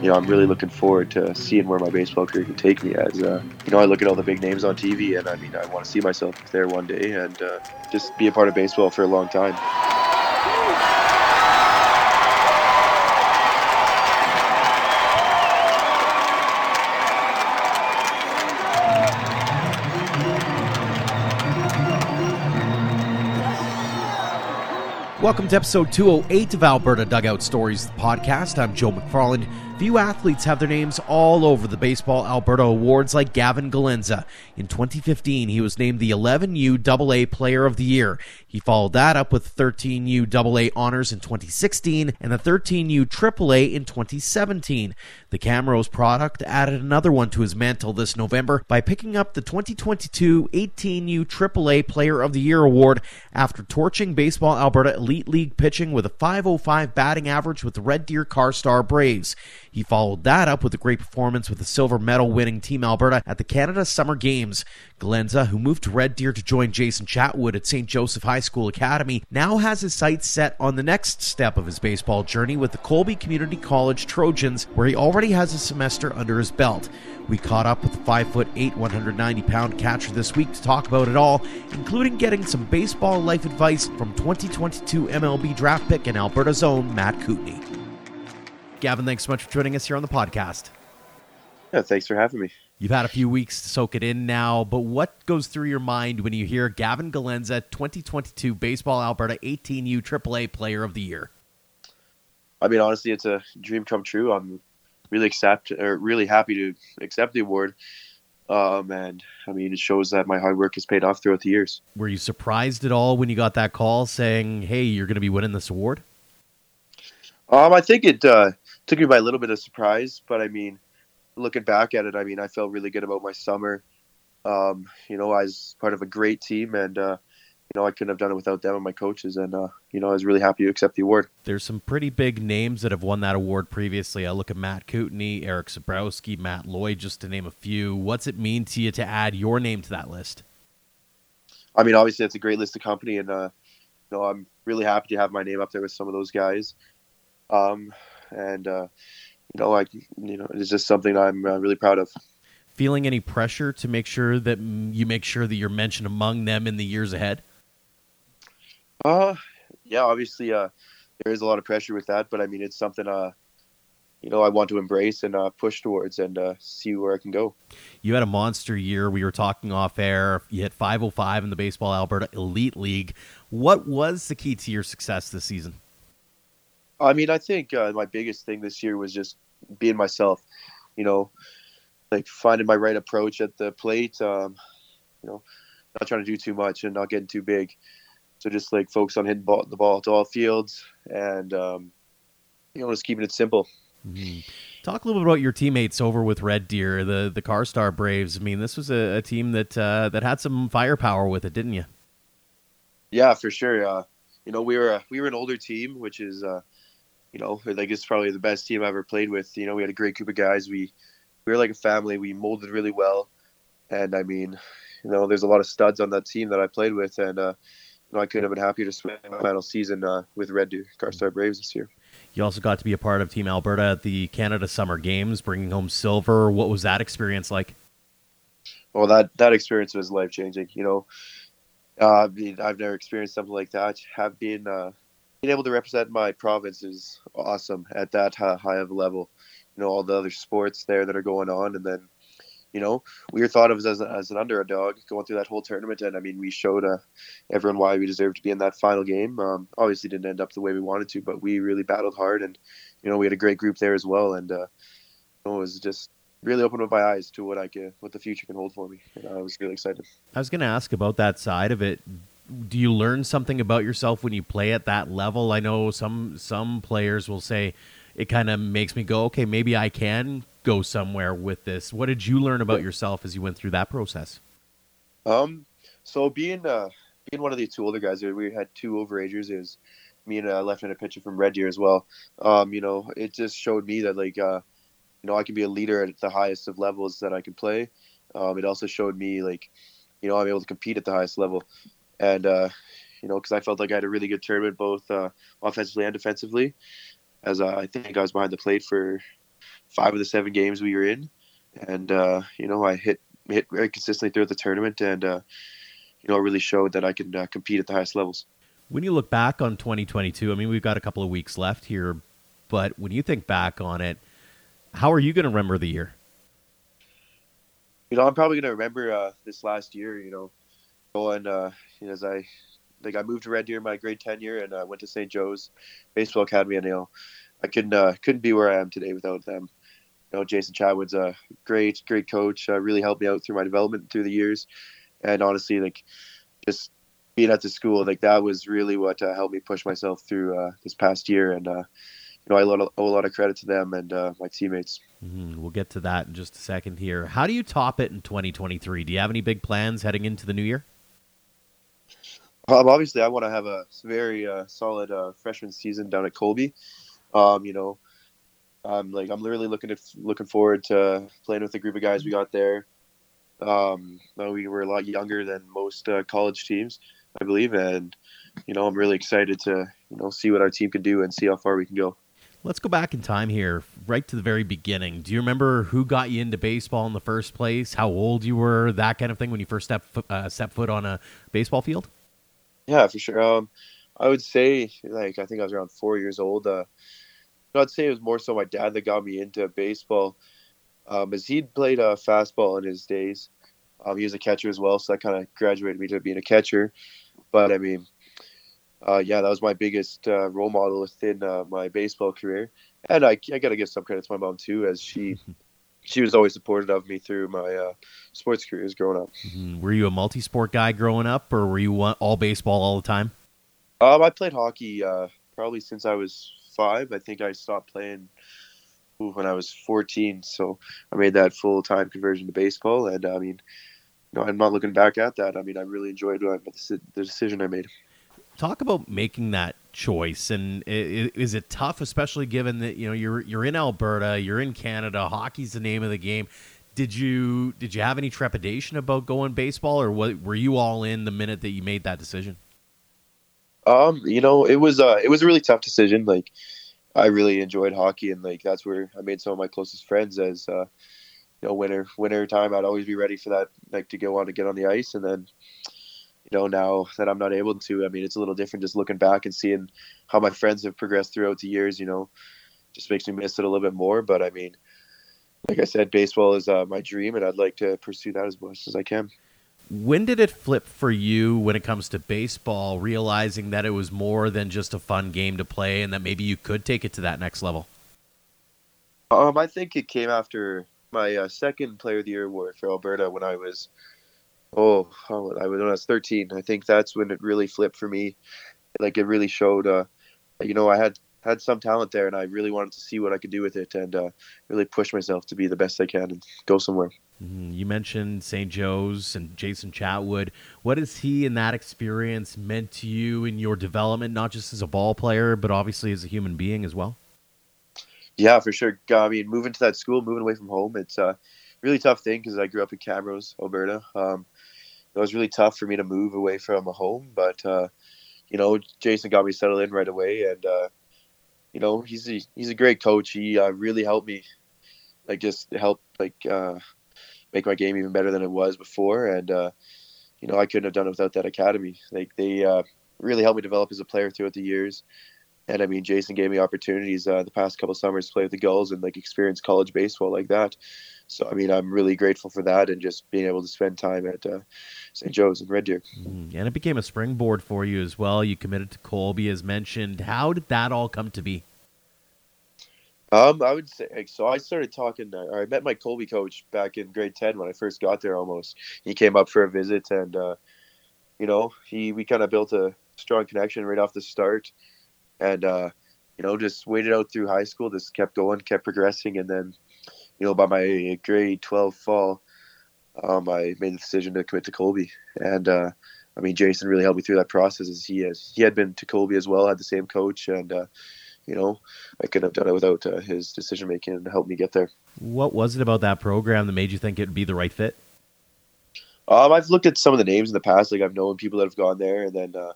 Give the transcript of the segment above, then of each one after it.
You know, I'm really looking forward to seeing where my baseball career can take me. As uh, you know, I look at all the big names on TV, and I mean, I want to see myself there one day and uh, just be a part of baseball for a long time. Welcome to episode 208 of Alberta Dugout Stories, the podcast. I'm Joe McFarland. Few athletes have their names all over the Baseball Alberta Awards like Gavin Galenza. In 2015, he was named the 11U AA Player of the Year. He followed that up with 13U AA honors in 2016 and the 13U AAA in 2017. The Camrose product added another one to his mantle this November by picking up the 2022 18U AAA Player of the Year award after torching Baseball Alberta Elite League pitching with a 505 batting average with the Red Deer Carstar Braves. He followed that up with a great performance with the silver medal winning Team Alberta at the Canada Summer Games. Galenza, who moved to Red Deer to join Jason Chatwood at St. Joseph High School Academy, now has his sights set on the next step of his baseball journey with the Colby Community College Trojans, where he already has a semester under his belt. We caught up with the 5'8, 190 pound catcher this week to talk about it all, including getting some baseball life advice from 2022 MLB draft pick and Alberta's own Matt Coutney. Gavin, thanks so much for joining us here on the podcast. Yeah, thanks for having me. You've had a few weeks to soak it in now, but what goes through your mind when you hear Gavin Galenza, 2022 Baseball Alberta 18U AAA Player of the Year? I mean, honestly, it's a dream come true. I'm really accept or really happy to accept the award. Um, and I mean, it shows that my hard work has paid off throughout the years. Were you surprised at all when you got that call saying, "Hey, you're going to be winning this award"? Um, I think it uh, took me by a little bit of surprise, but I mean, looking back at it, I mean, I felt really good about my summer. Um, you know, I was part of a great team, and uh, you know, I couldn't have done it without them and my coaches. And uh, you know, I was really happy to accept the award. There's some pretty big names that have won that award previously. I look at Matt Coutney, Eric Zabrowski, Matt Lloyd, just to name a few. What's it mean to you to add your name to that list? I mean, obviously, it's a great list of company, and uh, you know, I'm really happy to have my name up there with some of those guys. Um, and uh, you know, like you know, it's just something I'm uh, really proud of. Feeling any pressure to make sure that you make sure that you're mentioned among them in the years ahead? Uh, yeah, obviously, uh, there is a lot of pressure with that, but I mean, it's something, uh, you know, I want to embrace and uh, push towards and uh, see where I can go. You had a monster year. We were talking off air. You hit 505 in the Baseball Alberta Elite League. What was the key to your success this season? I mean, I think uh, my biggest thing this year was just being myself. You know, like finding my right approach at the plate. Um, you know, not trying to do too much and not getting too big. So just like focus on hitting ball, the ball to all fields and um, you know just keeping it simple. Mm-hmm. Talk a little bit about your teammates over with Red Deer, the the Carstar Braves. I mean, this was a, a team that uh, that had some firepower with it, didn't you? Yeah, for sure. Uh, you know, we were we were an older team, which is uh, you know, like it's probably the best team I ever played with. You know, we had a great group of guys. We we were like a family. We molded really well, and I mean, you know, there's a lot of studs on that team that I played with, and uh, you know, I couldn't have been happier to spend my final season uh, with Red Deer Carstar Braves this year. You also got to be a part of Team Alberta at the Canada Summer Games, bringing home silver. What was that experience like? Well, that that experience was life changing. You know, uh, I mean, I've never experienced something like that. Have been uh, being able to represent my province is awesome at that high of a level. You know, all the other sports there that are going on, and then, you know, we were thought of as, as an underdog going through that whole tournament, and I mean, we showed uh, everyone why we deserved to be in that final game. Um, obviously, didn't end up the way we wanted to, but we really battled hard, and you know, we had a great group there as well, and uh, you know, it was just really opened up my eyes to what I can, what the future can hold for me. And I was really excited. I was going to ask about that side of it do you learn something about yourself when you play at that level? I know some some players will say it kind of makes me go, okay, maybe I can go somewhere with this. What did you learn about yourself as you went through that process? Um, so being uh, being one of the two older guys, we had two overagers. It was me and a left-handed pitcher from Red Deer as well. Um, you know, it just showed me that like uh, you know I can be a leader at the highest of levels that I can play. Um, it also showed me like you know I'm able to compete at the highest level and uh, you know, because I felt like I had a really good tournament both uh, offensively and defensively. As uh, I think I was behind the plate for five of the seven games we were in, and uh, you know I hit hit very consistently throughout the tournament, and uh, you know really showed that I can uh, compete at the highest levels. When you look back on 2022, I mean we've got a couple of weeks left here, but when you think back on it, how are you going to remember the year? You know, I'm probably going to remember uh, this last year. You know, going uh, you know, as I like I moved to Red Deer my grade 10 year, and I went to St. Joe's Baseball Academy, and you know, I couldn't uh, couldn't be where I am today without them. You know, Jason Chatwood's a great great coach. Uh, really helped me out through my development through the years, and honestly, like just being at the school, like that was really what uh, helped me push myself through uh, this past year, and uh, you know, I owe a lot of credit to them and uh, my teammates. Mm-hmm. We'll get to that in just a second here. How do you top it in 2023? Do you have any big plans heading into the new year? Obviously, I want to have a very uh, solid uh, freshman season down at Colby. Um, you know, I'm like I'm literally looking at looking forward to playing with the group of guys we got there. Um, we were a lot younger than most uh, college teams, I believe, and you know I'm really excited to you know see what our team can do and see how far we can go. Let's go back in time here, right to the very beginning. Do you remember who got you into baseball in the first place? How old you were, that kind of thing, when you first stepped uh, stepped foot on a baseball field? Yeah, for sure. Um, I would say, like, I think I was around four years old. Uh, I'd say it was more so my dad that got me into baseball, um, as he'd played uh, fastball in his days. Um, he was a catcher as well, so that kind of graduated me to being a catcher. But I mean, uh, yeah, that was my biggest uh, role model within uh, my baseball career. And I, I got to give some credit to my mom too, as she she was always supportive of me through my uh, sports careers growing up. Mm-hmm. Were you a multi-sport guy growing up, or were you all baseball all the time? Um, I played hockey uh, probably since I was five. I think I stopped playing when I was 14, so I made that full time conversion to baseball. And I mean, know, I'm not looking back at that. I mean, I really enjoyed the decision I made talk about making that choice. And is it tough especially given that you know you're you're in Alberta you're in Canada hockey's the name of the game. Did you did you have any trepidation about going baseball or what, were you all in the minute that you made that decision? Um you know it was uh it was a really tough decision. Like I really enjoyed hockey and like that's where I made some of my closest friends as uh you know winter winter time I'd always be ready for that like to go on to get on the ice. And then you know, now that I'm not able to, I mean, it's a little different just looking back and seeing how my friends have progressed throughout the years, you know, just makes me miss it a little bit more. But I mean, like I said, baseball is uh, my dream and I'd like to pursue that as much as I can. When did it flip for you when it comes to baseball, realizing that it was more than just a fun game to play and that maybe you could take it to that next level? Um, I think it came after my uh, second Player of the Year award for Alberta when I was oh, I was when I was 13. I think that's when it really flipped for me. Like it really showed, uh, you know, I had had some talent there, and I really wanted to see what I could do with it, and uh, really push myself to be the best I can and go somewhere. Mm-hmm. You mentioned St. Joe's and Jason Chatwood. What has he and that experience meant to you in your development, not just as a ball player, but obviously as a human being as well? Yeah, for sure. I mean, moving to that school, moving away from home, it's a really tough thing because I grew up in Camrose, Alberta. Um, it was really tough for me to move away from a home, but uh, you know, Jason got me settled in right away, and uh, you know, he's a, he's a great coach. He uh, really helped me, like just help like uh, make my game even better than it was before, and uh, you know, I couldn't have done it without that academy. Like they uh, really helped me develop as a player throughout the years. And I mean, Jason gave me opportunities uh, the past couple summers to play with the Gulls and like experience college baseball like that. So I mean, I'm really grateful for that and just being able to spend time at uh, St. Joe's and Red Deer. Mm, and it became a springboard for you as well. You committed to Colby, as mentioned. How did that all come to be? Um, I would say so. I started talking. Uh, I met my Colby coach back in grade ten when I first got there. Almost, he came up for a visit, and uh, you know, he we kind of built a strong connection right off the start, and uh, you know, just waited out through high school. Just kept going, kept progressing, and then you know, by my grade 12 fall, um, I made the decision to commit to Colby. And, uh, I mean, Jason really helped me through that process as he has, he had been to Colby as well, had the same coach. And, uh, you know, I couldn't have done it without uh, his decision making and help me get there. What was it about that program that made you think it'd be the right fit? Um, I've looked at some of the names in the past. Like I've known people that have gone there, and then, uh,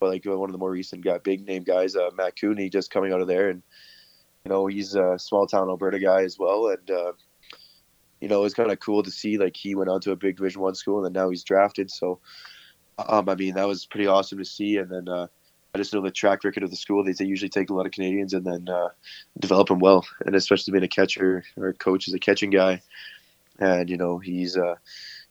but like one of the more recent guy, big name guys, uh, Matt Coutney, just coming out of there, and you know he's a small town Alberta guy as well, and uh, you know it's kind of cool to see like he went on to a big Division One school, and then now he's drafted. So, um, I mean that was pretty awesome to see, and then. Uh, I just know the track record of the school. They, they usually take a lot of Canadians and then uh, develop them well, and especially being a catcher or a coach is a catching guy, and you know he's uh,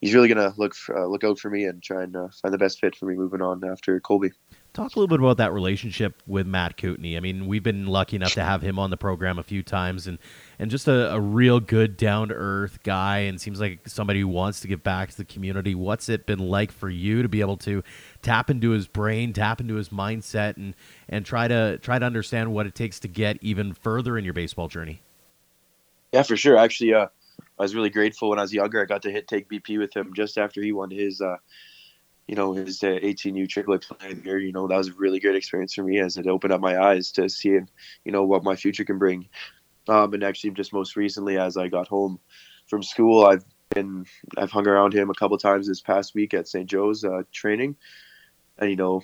he's really gonna look for, uh, look out for me and try and uh, find the best fit for me moving on after Colby. Talk a little bit about that relationship with Matt Coutney. I mean, we've been lucky enough to have him on the program a few times, and and just a, a real good, down to earth guy, and seems like somebody who wants to give back to the community. What's it been like for you to be able to tap into his brain, tap into his mindset, and and try to try to understand what it takes to get even further in your baseball journey? Yeah, for sure. Actually, uh, I was really grateful when I was younger. I got to hit take BP with him just after he won his. Uh, you know, his uh, 18U AAA the year, you know, that was a really great experience for me as it opened up my eyes to seeing, you know, what my future can bring. Um, and actually, just most recently, as I got home from school, I've been, I've hung around him a couple times this past week at St. Joe's uh, training. And, you know,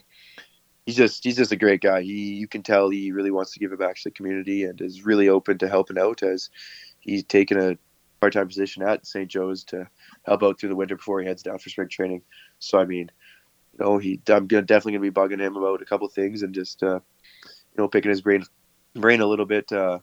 he's just, he's just a great guy. He, you can tell he really wants to give it back to the community and is really open to helping out as he's taken a part-time position at St. Joe's to help out through the winter before he heads down for spring training. So I mean, you know, he I'm gonna, definitely gonna be bugging him about a couple things and just uh, you know picking his brain brain a little bit. Uh,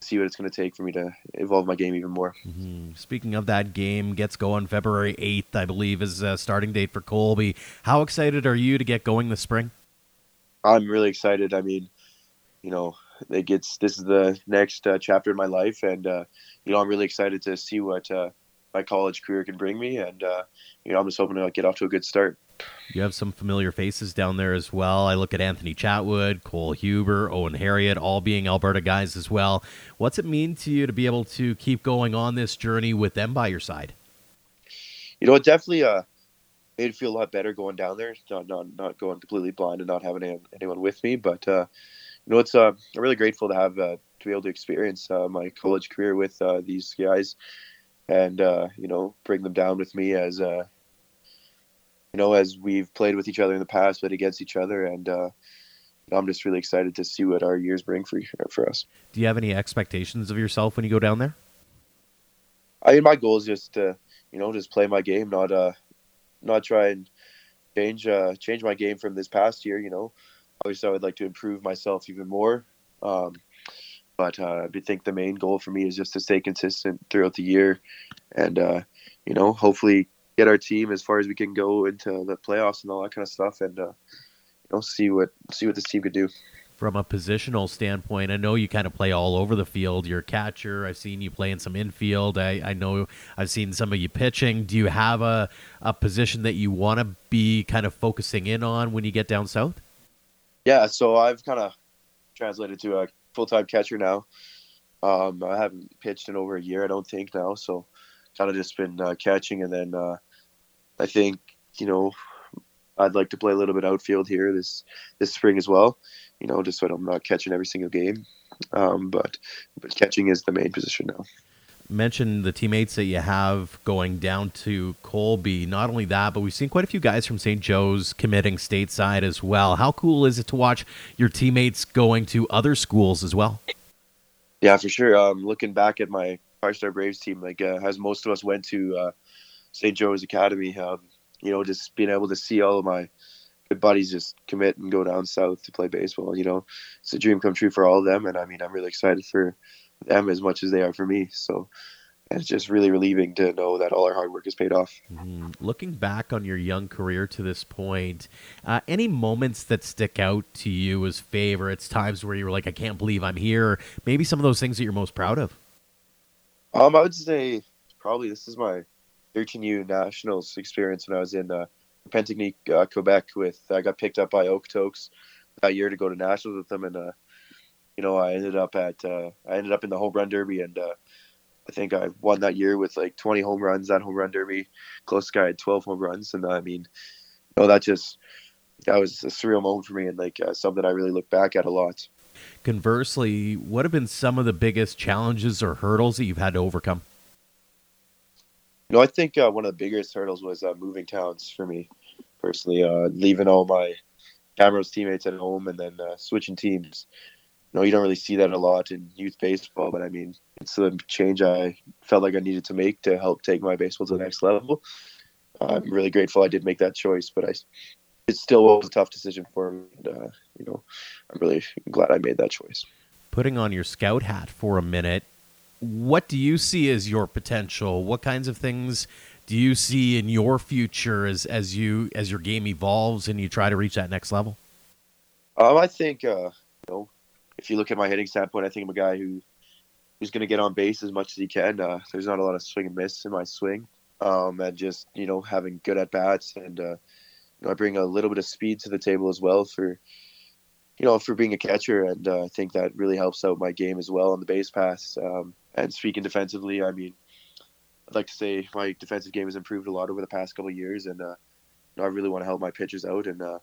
see what it's going to take for me to evolve my game even more. Mm-hmm. Speaking of that game, gets going February 8th, I believe, is a starting date for Colby. How excited are you to get going this spring? I'm really excited. I mean, you know, it gets this is the next uh, chapter in my life, and uh, you know, I'm really excited to see what uh, my college career can bring me, and uh, you know, I'm just hoping to get off to a good start. You have some familiar faces down there as well. I look at Anthony Chatwood, Cole Huber, Owen Harriet, all being Alberta guys as well. What's it mean to you to be able to keep going on this journey with them by your side? You know, it definitely uh, made it feel a lot better going down there, not not not going completely blind and not having anyone with me. But uh, you know, it's uh, I'm really grateful to have uh, to be able to experience uh, my college career with uh, these guys and uh, you know bring them down with me as uh, you know as we've played with each other in the past, but against each other, and uh, I'm just really excited to see what our years bring for for us. Do you have any expectations of yourself when you go down there? I mean, my goal is just to you know just play my game, not uh not try and change uh change my game from this past year. You know, obviously I would like to improve myself even more. Um, but uh, I think the main goal for me is just to stay consistent throughout the year, and uh, you know, hopefully get our team as far as we can go into the playoffs and all that kind of stuff, and uh, you know, see what see what this team could do. From a positional standpoint, I know you kind of play all over the field. You're a catcher. I've seen you play in some infield. I, I know I've seen some of you pitching. Do you have a, a position that you want to be kind of focusing in on when you get down south? Yeah, so I've kind of translated to a full time catcher now. Um, I haven't pitched in over a year, I don't think now. So kind of just been uh, catching, and then uh, I think you know I'd like to play a little bit outfield here this this spring as well. You know, just so I'm not catching every single game. Um, but but catching is the main position now mention the teammates that you have going down to Colby. Not only that, but we've seen quite a few guys from St. Joe's committing stateside as well. How cool is it to watch your teammates going to other schools as well? Yeah, for sure. Um, looking back at my Carstar Braves team, like uh, as most of us went to uh, St. Joe's Academy, um, you know, just being able to see all of my good buddies just commit and go down south to play baseball. You know, it's a dream come true for all of them, and I mean, I'm really excited for them as much as they are for me. So it's just really relieving to know that all our hard work has paid off. Mm, looking back on your young career to this point, uh, any moments that stick out to you as favorites, times where you were like, I can't believe I'm here, maybe some of those things that you're most proud of? Um, I would say probably this is my 13U Nationals experience when I was in uh, Pentechnique, uh, Quebec. With I got picked up by Okotoks that year to go to nationals with them, and uh, you know, I ended up at uh, I ended up in the home run derby, and uh, I think I won that year with like 20 home runs. That home run derby, close guy had 12 home runs, and I mean, you know, that just that was a surreal moment for me, and like uh, something I really look back at a lot. Conversely, what have been some of the biggest challenges or hurdles that you've had to overcome? You know, I think uh, one of the biggest hurdles was uh, moving towns for me personally, uh, leaving all my Camrose teammates at home and then uh, switching teams. You know, you don't really see that a lot in youth baseball, but I mean, it's the change I felt like I needed to make to help take my baseball to the next level. I'm really grateful I did make that choice, but I it still was a tough decision for me. And, uh, you know, I'm really glad I made that choice. Putting on your scout hat for a minute, what do you see as your potential? What kinds of things do you see in your future as as you as your game evolves and you try to reach that next level? Um, I think uh, you know, if you look at my hitting standpoint, I think I'm a guy who who's going to get on base as much as he can. Uh, there's not a lot of swing and miss in my swing, um, and just you know having good at bats and uh, you know, I bring a little bit of speed to the table as well for you know for being a catcher, and uh, I think that really helps out my game as well on the base pass. Um, and speaking defensively, I mean, I'd like to say my defensive game has improved a lot over the past couple years, and uh, you know, I really want to help my pitchers out and uh,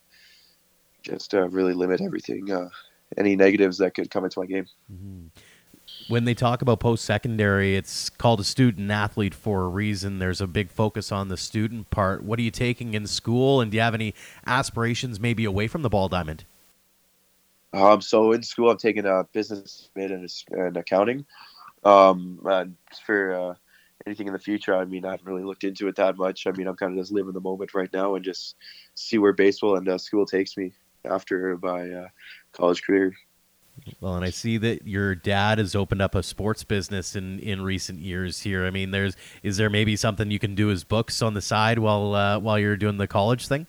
just uh, really limit everything, any negatives that could come into my game. Mm-hmm when they talk about post secondary, it's called a student athlete for a reason. There's a big focus on the student part. What are you taking in school, and do you have any aspirations maybe away from the ball diamond? Um, so in school, I'm taking a business and, and accounting. Um, and for uh, anything in the future, I mean, I haven't really looked into it that much. I mean, I'm kind of just living the moment right now and just see where baseball and uh, school takes me after my uh, college career. Well, and I see that your dad has opened up a sports business in, in recent years. Here, I mean, there's is there maybe something you can do as books on the side while uh, while you're doing the college thing?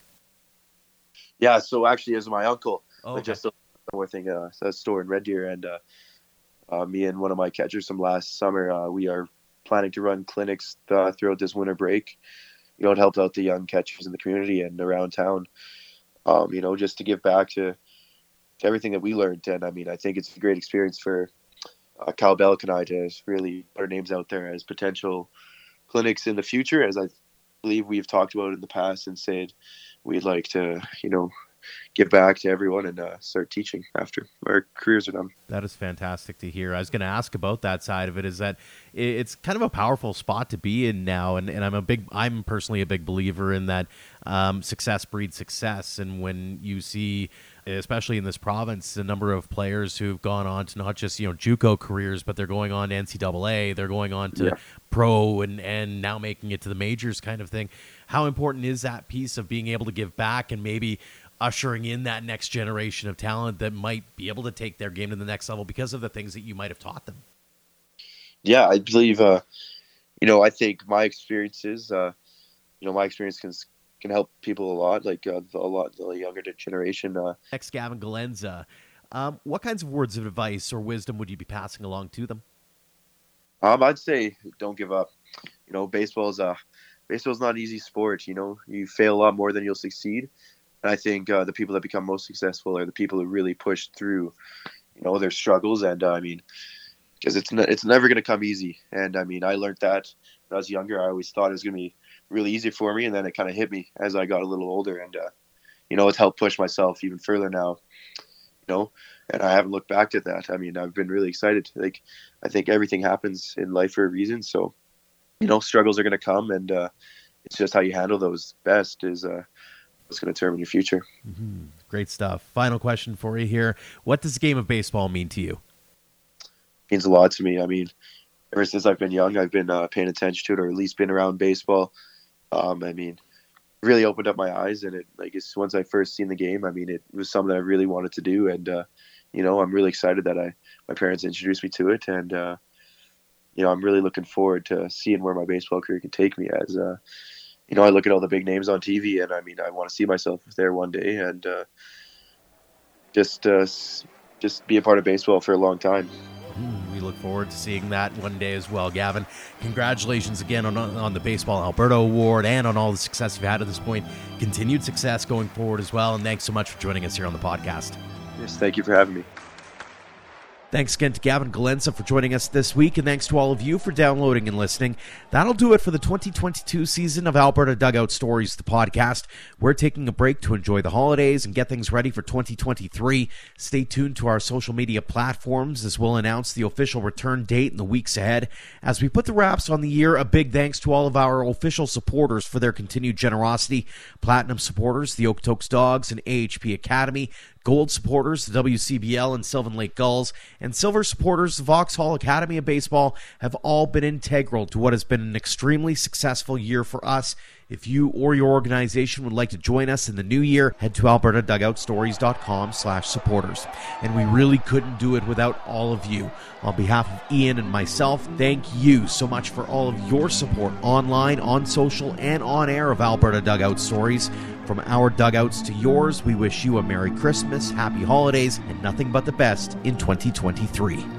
Yeah, so actually, as my uncle, oh, okay. just more thing, uh, a store in Red Deer, and uh, uh, me and one of my catchers from last summer, uh, we are planning to run clinics uh, throughout this winter break. You know, it helped out the young catchers in the community and around town. Um, you know, just to give back to to everything that we learned. And I mean, I think it's a great experience for uh, Kyle Bellick and I to really put our names out there as potential clinics in the future, as I believe we've talked about in the past and said we'd like to, you know, give back to everyone and uh, start teaching after our careers are done. That is fantastic to hear. I was going to ask about that side of it. Is that it's kind of a powerful spot to be in now, and, and I'm a big, I'm personally a big believer in that um, success breeds success, and when you see especially in this province, the number of players who've gone on to not just you know JUCO careers, but they're going on to NCAA, they're going on to yeah. pro, and and now making it to the majors, kind of thing. How important is that piece of being able to give back and maybe ushering in that next generation of talent that might be able to take their game to the next level because of the things that you might have taught them? Yeah, I believe. Uh, you know, I think my experiences. Uh, you know, my experience can can help people a lot, like uh, a lot the younger generation. Uh, Ex Gavin Galenza, um, what kinds of words of advice or wisdom would you be passing along to them? Um, I'd say don't give up. You know, baseball is a baseball's not an easy sport. You know, you fail a lot more than you'll succeed. And I think uh, the people that become most successful are the people who really push through, you know, their struggles. And uh, I mean, because it's ne- it's never going to come easy. And I mean, I learned that when I was younger. I always thought it was going to be really easy for me, and then it kind of hit me as I got a little older, and uh, you know, it's helped push myself even further now. You know, and I haven't looked back at that. I mean, I've been really excited. Like, I think everything happens in life for a reason. So, you know, struggles are going to come, and uh, it's just how you handle those best is uh, what's going to determine your future. Mm-hmm. Great stuff. Final question for you here: What does the game of baseball mean to you? It means a lot to me. I mean, ever since I've been young, I've been uh, paying attention to it, or at least been around baseball. Um, I mean, really opened up my eyes, and it like once I first seen the game, I mean, it was something I really wanted to do, and uh, you know, I'm really excited that I my parents introduced me to it, and uh, you know, I'm really looking forward to seeing where my baseball career can take me. As uh, you know, I look at all the big names on TV, and I mean, I want to see myself there one day, and uh, just uh, just be a part of baseball for a long time we look forward to seeing that one day as well. Gavin, congratulations again on, on the Baseball Alberta Award and on all the success you've had at this point. Continued success going forward as well. And thanks so much for joining us here on the podcast. Yes, thank you for having me. Thanks again to Gavin Galenza for joining us this week, and thanks to all of you for downloading and listening. That'll do it for the 2022 season of Alberta Dugout Stories, the podcast. We're taking a break to enjoy the holidays and get things ready for 2023. Stay tuned to our social media platforms as we'll announce the official return date in the weeks ahead. As we put the wraps on the year, a big thanks to all of our official supporters for their continued generosity. Platinum supporters, the Okotoks Dogs and AHP Academy, Gold supporters, the WCBL and Sylvan Lake Gulls, and silver supporters, the Vauxhall Academy of Baseball, have all been integral to what has been an extremely successful year for us if you or your organization would like to join us in the new year, head to albertadugoutstories.com slash supporters. And we really couldn't do it without all of you. On behalf of Ian and myself, thank you so much for all of your support online, on social, and on air of Alberta Dugout Stories. From our dugouts to yours, we wish you a Merry Christmas, Happy Holidays, and nothing but the best in 2023.